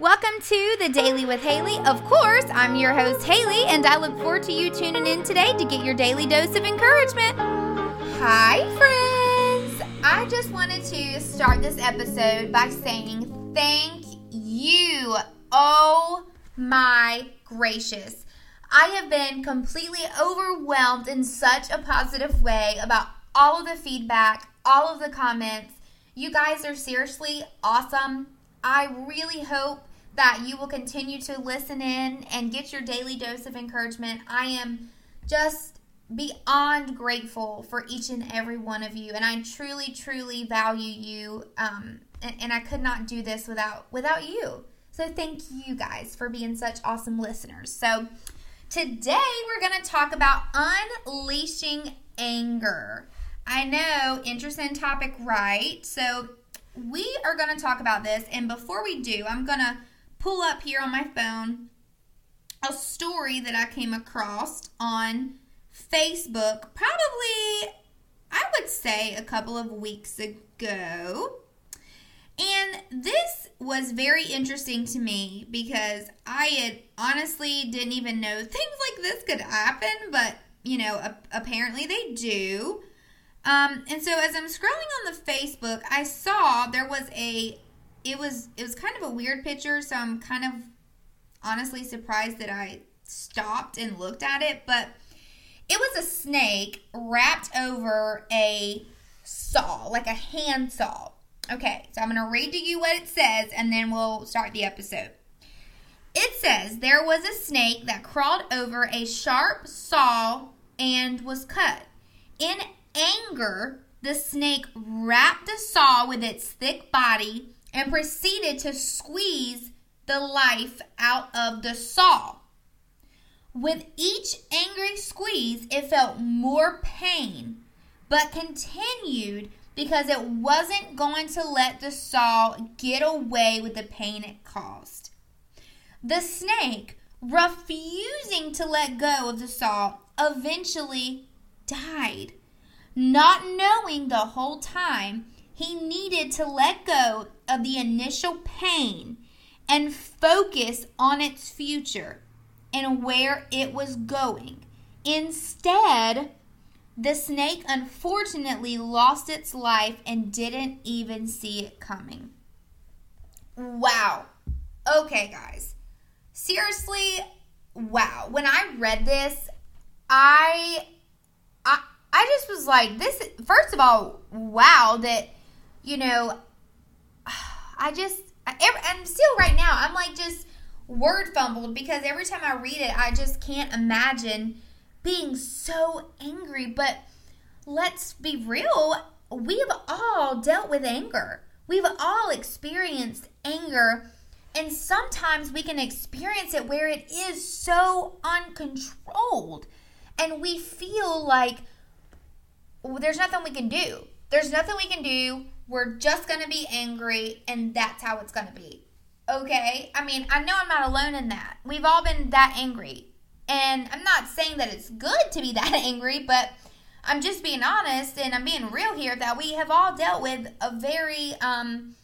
Welcome to the Daily with Haley. Of course, I'm your host, Haley, and I look forward to you tuning in today to get your daily dose of encouragement. Hi, friends. I just wanted to start this episode by saying thank you. Oh my gracious. I have been completely overwhelmed in such a positive way about all of the feedback, all of the comments. You guys are seriously awesome. I really hope that you will continue to listen in and get your daily dose of encouragement. I am just beyond grateful for each and every one of you, and I truly, truly value you. Um, and, and I could not do this without without you. So thank you guys for being such awesome listeners. So today we're going to talk about unleashing anger. I know, interesting topic, right? So we are going to talk about this. And before we do, I'm going to pull up here on my phone a story that I came across on Facebook, probably, I would say, a couple of weeks ago. And this was very interesting to me because I had honestly didn't even know things like this could happen, but you know, apparently they do. Um, and so as I'm scrolling on the Facebook, I saw there was a it was it was kind of a weird picture, so I'm kind of honestly surprised that I stopped and looked at it, but it was a snake wrapped over a saw, like a hand saw. Okay, so I'm going to read to you what it says and then we'll start the episode. It says there was a snake that crawled over a sharp saw and was cut. In anger, the snake wrapped the saw with its thick body and proceeded to squeeze the life out of the saw. With each angry squeeze, it felt more pain, but continued because it wasn't going to let the saw get away with the pain it caused. The snake, refusing to let go of the saw, eventually died not knowing the whole time he needed to let go of the initial pain and focus on its future and where it was going. Instead, the snake unfortunately lost its life and didn't even see it coming. Wow. Okay, guys. Seriously, wow. When I read this, I I just was like, this, first of all, wow, that, you know, I just, and still right now, I'm like just word fumbled because every time I read it, I just can't imagine being so angry. But let's be real, we've all dealt with anger. We've all experienced anger, and sometimes we can experience it where it is so uncontrolled, and we feel like there's nothing we can do. There's nothing we can do. We're just going to be angry, and that's how it's going to be. Okay? I mean, I know I'm not alone in that. We've all been that angry. And I'm not saying that it's good to be that angry, but I'm just being honest and I'm being real here that we have all dealt with a very, um,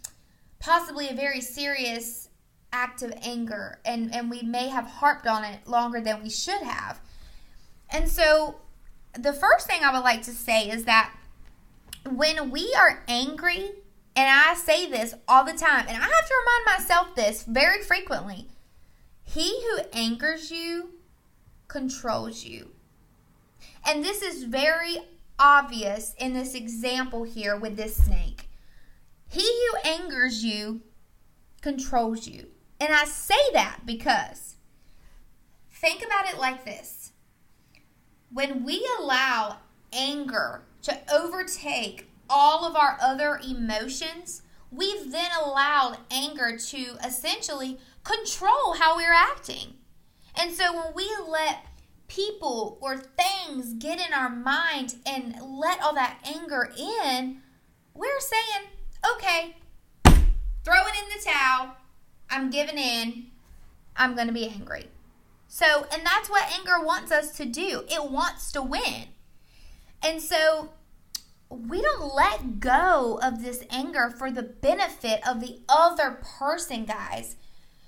possibly a very serious act of anger, and, and we may have harped on it longer than we should have. And so the first thing I would like to say is that when we are angry, and I say this all the time, and I have to remind myself this very frequently he who angers you controls you. And this is very obvious in this example here with this snake. He who angers you controls you. And I say that because think about it like this when we allow anger to overtake all of our other emotions, we've then allowed anger to essentially control how we're acting. And so when we let people or things get in our mind and let all that anger in, we're saying, okay, throw it in the towel. I'm giving in. I'm going to be angry. So, and that's what anger wants us to do. It wants to win. And so we don't let go of this anger for the benefit of the other person, guys.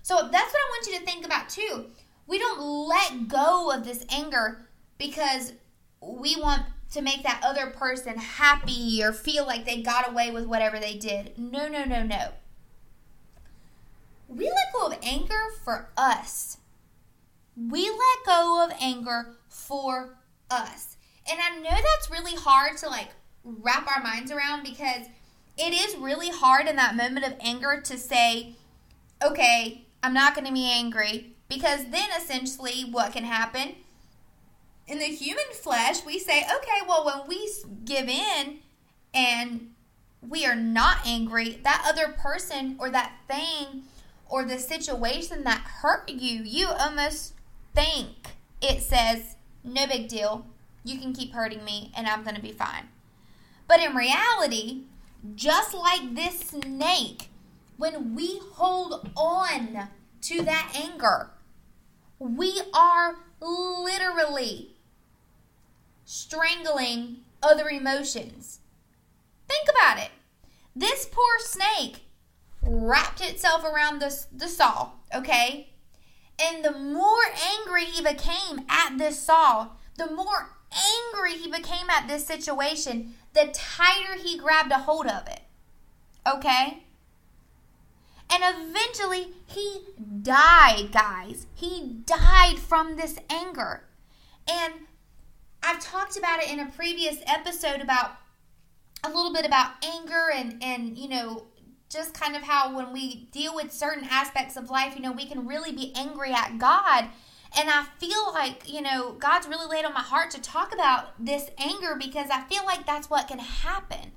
So that's what I want you to think about too. We don't let go of this anger because we want to make that other person happy or feel like they got away with whatever they did. No, no, no, no. We let go of anger for us. We let go of anger for us. And I know that's really hard to like wrap our minds around because it is really hard in that moment of anger to say, okay, I'm not going to be angry. Because then essentially, what can happen? In the human flesh, we say, okay, well, when we give in and we are not angry, that other person or that thing or the situation that hurt you, you almost think it says, no big deal. You can keep hurting me and I'm going to be fine. But in reality, just like this snake, when we hold on to that anger, we are literally strangling other emotions. Think about it. This poor snake wrapped itself around the, the saw, okay? And the more angry he became at this saw, the more angry he became at this situation, the tighter he grabbed a hold of it. Okay? And eventually he died, guys. He died from this anger. And I've talked about it in a previous episode about a little bit about anger and and you know just kind of how when we deal with certain aspects of life, you know, we can really be angry at God. And I feel like, you know, God's really laid on my heart to talk about this anger because I feel like that's what can happen.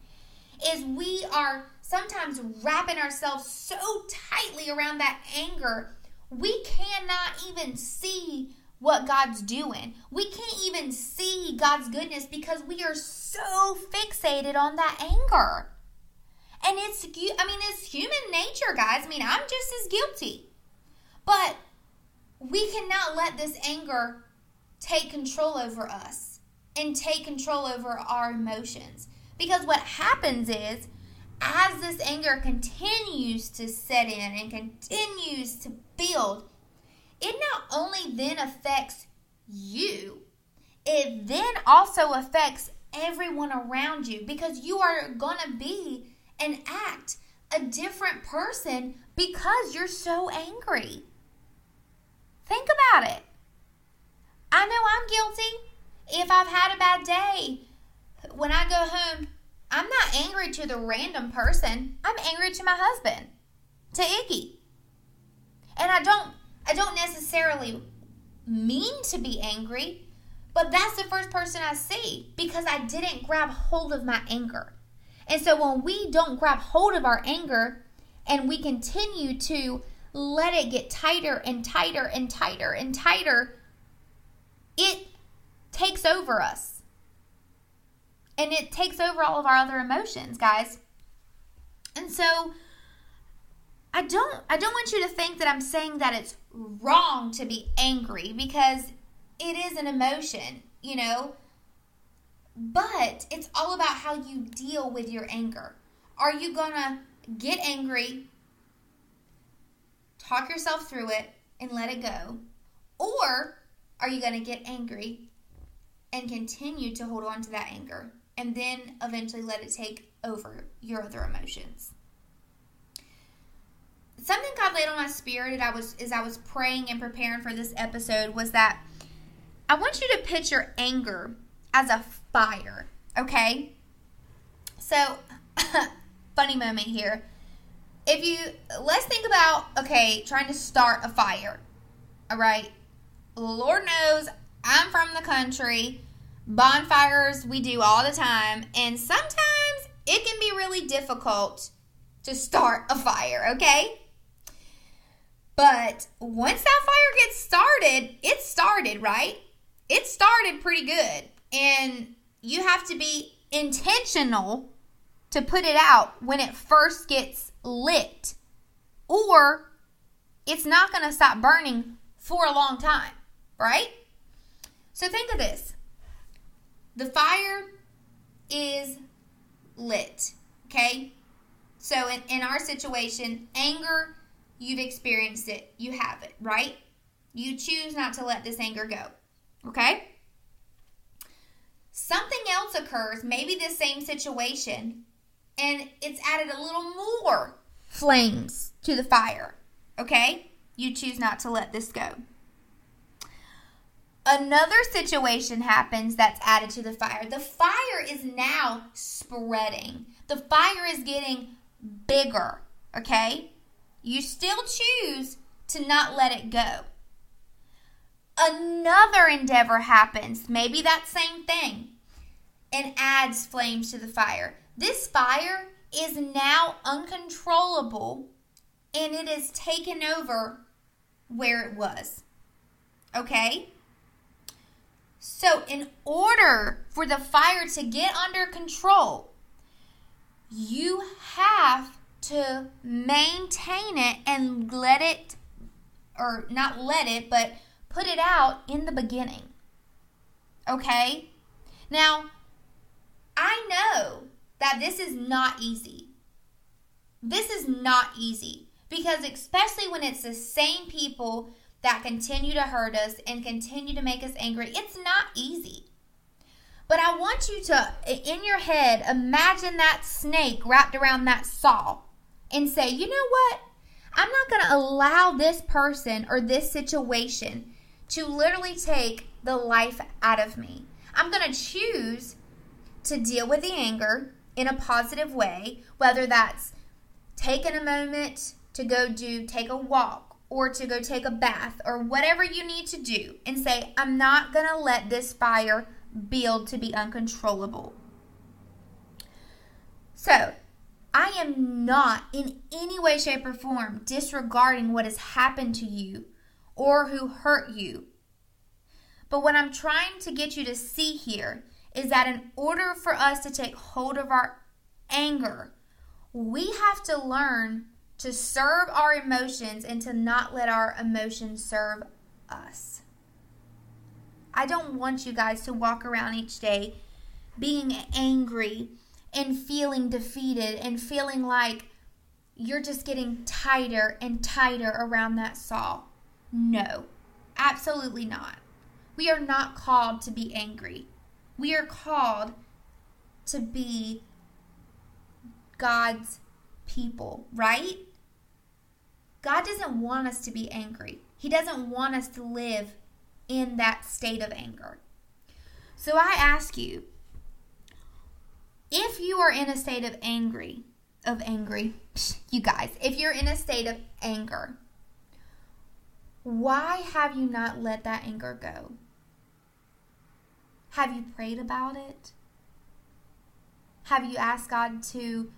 Is we are sometimes wrapping ourselves so tightly around that anger, we cannot even see what God's doing. We can't even see God's goodness because we are so fixated on that anger. And it's, I mean, it's human nature, guys. I mean, I'm just as guilty. But we cannot let this anger take control over us and take control over our emotions. Because what happens is, as this anger continues to set in and continues to build, it not only then affects you, it then also affects everyone around you because you are going to be and act a different person because you're so angry. Think about it. I know I'm guilty. If I've had a bad day, when I go home, I'm not angry to the random person. I'm angry to my husband, to Iggy. And I don't I don't necessarily mean to be angry, but that's the first person I see because I didn't grab hold of my anger. And so when we don't grab hold of our anger and we continue to let it get tighter and tighter and tighter and tighter, it takes over us. And it takes over all of our other emotions, guys. And so I don't I don't want you to think that I'm saying that it's wrong to be angry because it is an emotion, you know. But it's all about how you deal with your anger. Are you going to get angry, talk yourself through it, and let it go? Or are you going to get angry and continue to hold on to that anger and then eventually let it take over your other emotions? Something God laid on my spirit I was as I was praying and preparing for this episode was that I want you to picture anger as a fire, okay? So, funny moment here. If you, let's think about, okay, trying to start a fire, all right? Lord knows I'm from the country. Bonfires we do all the time, and sometimes it can be really difficult to start a fire, okay? But once that fire gets started, it started, right? It started pretty good. And you have to be intentional to put it out when it first gets lit, or it's not going to stop burning for a long time, right? So think of this the fire is lit, okay? So in, in our situation, anger you've experienced it. You have it, right? You choose not to let this anger go. Okay? Something else occurs, maybe the same situation, and it's added a little more flames to the fire. Okay? You choose not to let this go. Another situation happens that's added to the fire. The fire is now spreading. The fire is getting bigger, okay? You still choose to not let it go. Another endeavor happens, maybe that same thing, and adds flames to the fire. This fire is now uncontrollable and it is taken over where it was. Okay? So, in order for the fire to get under control, you have to maintain it and let it, or not let it, but put it out in the beginning. Okay? Now, I know that this is not easy. This is not easy because, especially when it's the same people that continue to hurt us and continue to make us angry. It's not easy. But I want you to, in your head, imagine that snake wrapped around that saw and say, you know what? I'm not going to allow this person or this situation to literally take the life out of me. I'm going to choose to deal with the anger in a positive way, whether that's taking a moment to go do, take a walk, or to go take a bath or whatever you need to do and say, I'm not going to let this fire build to be uncontrollable. So, I am not in any way, shape, or form disregarding what has happened to you or who hurt you. But what I'm trying to get you to see here is that in order for us to take hold of our anger, we have to learn to serve our emotions and to not let our emotions serve us. I don't want you guys to walk around each day being angry and feeling defeated and feeling like you're just getting tighter and tighter around that saw. No, absolutely not. We are not called to be angry. We are called to be God's people, right? God doesn't want us to be angry. He doesn't want us to live in that state of anger. So I ask you, if you are in a state of angry, of angry, you guys, if you're in a state of anger, why have you not let that anger go? Have you prayed about it? Have you asked God to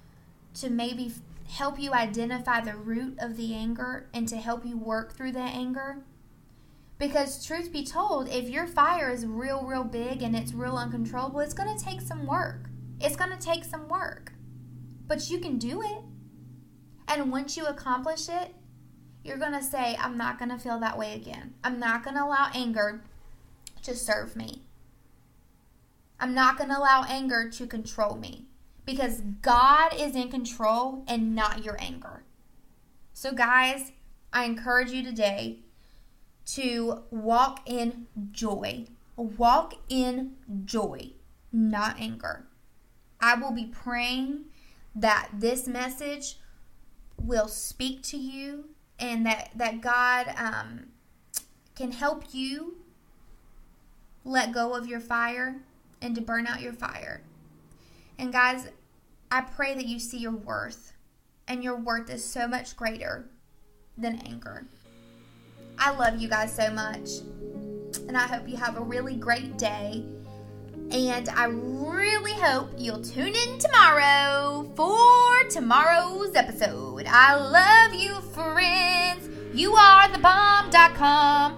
to maybe help you identify the root of the anger and to help you work through that anger. Because, truth be told, if your fire is real, real big and it's real uncontrollable, it's going to take some work. It's going to take some work. But you can do it. And once you accomplish it, you're going to say, I'm not going to feel that way again. I'm not going to allow anger to serve me. I'm not going to allow anger to control me because God is in control and not your anger. So, guys, I encourage you today to walk in joy. Walk in joy, not anger. I will be praying that this message will speak to you and that, that God um, can help you let go of your fire and to burn out your fire. And guys, I pray that you see your worth, and your worth is so much greater than anger. I love you guys so much, and I hope you have a really great day. And I really hope you'll tune in tomorrow for tomorrow's episode. I love you, friends. You are the bomb.com.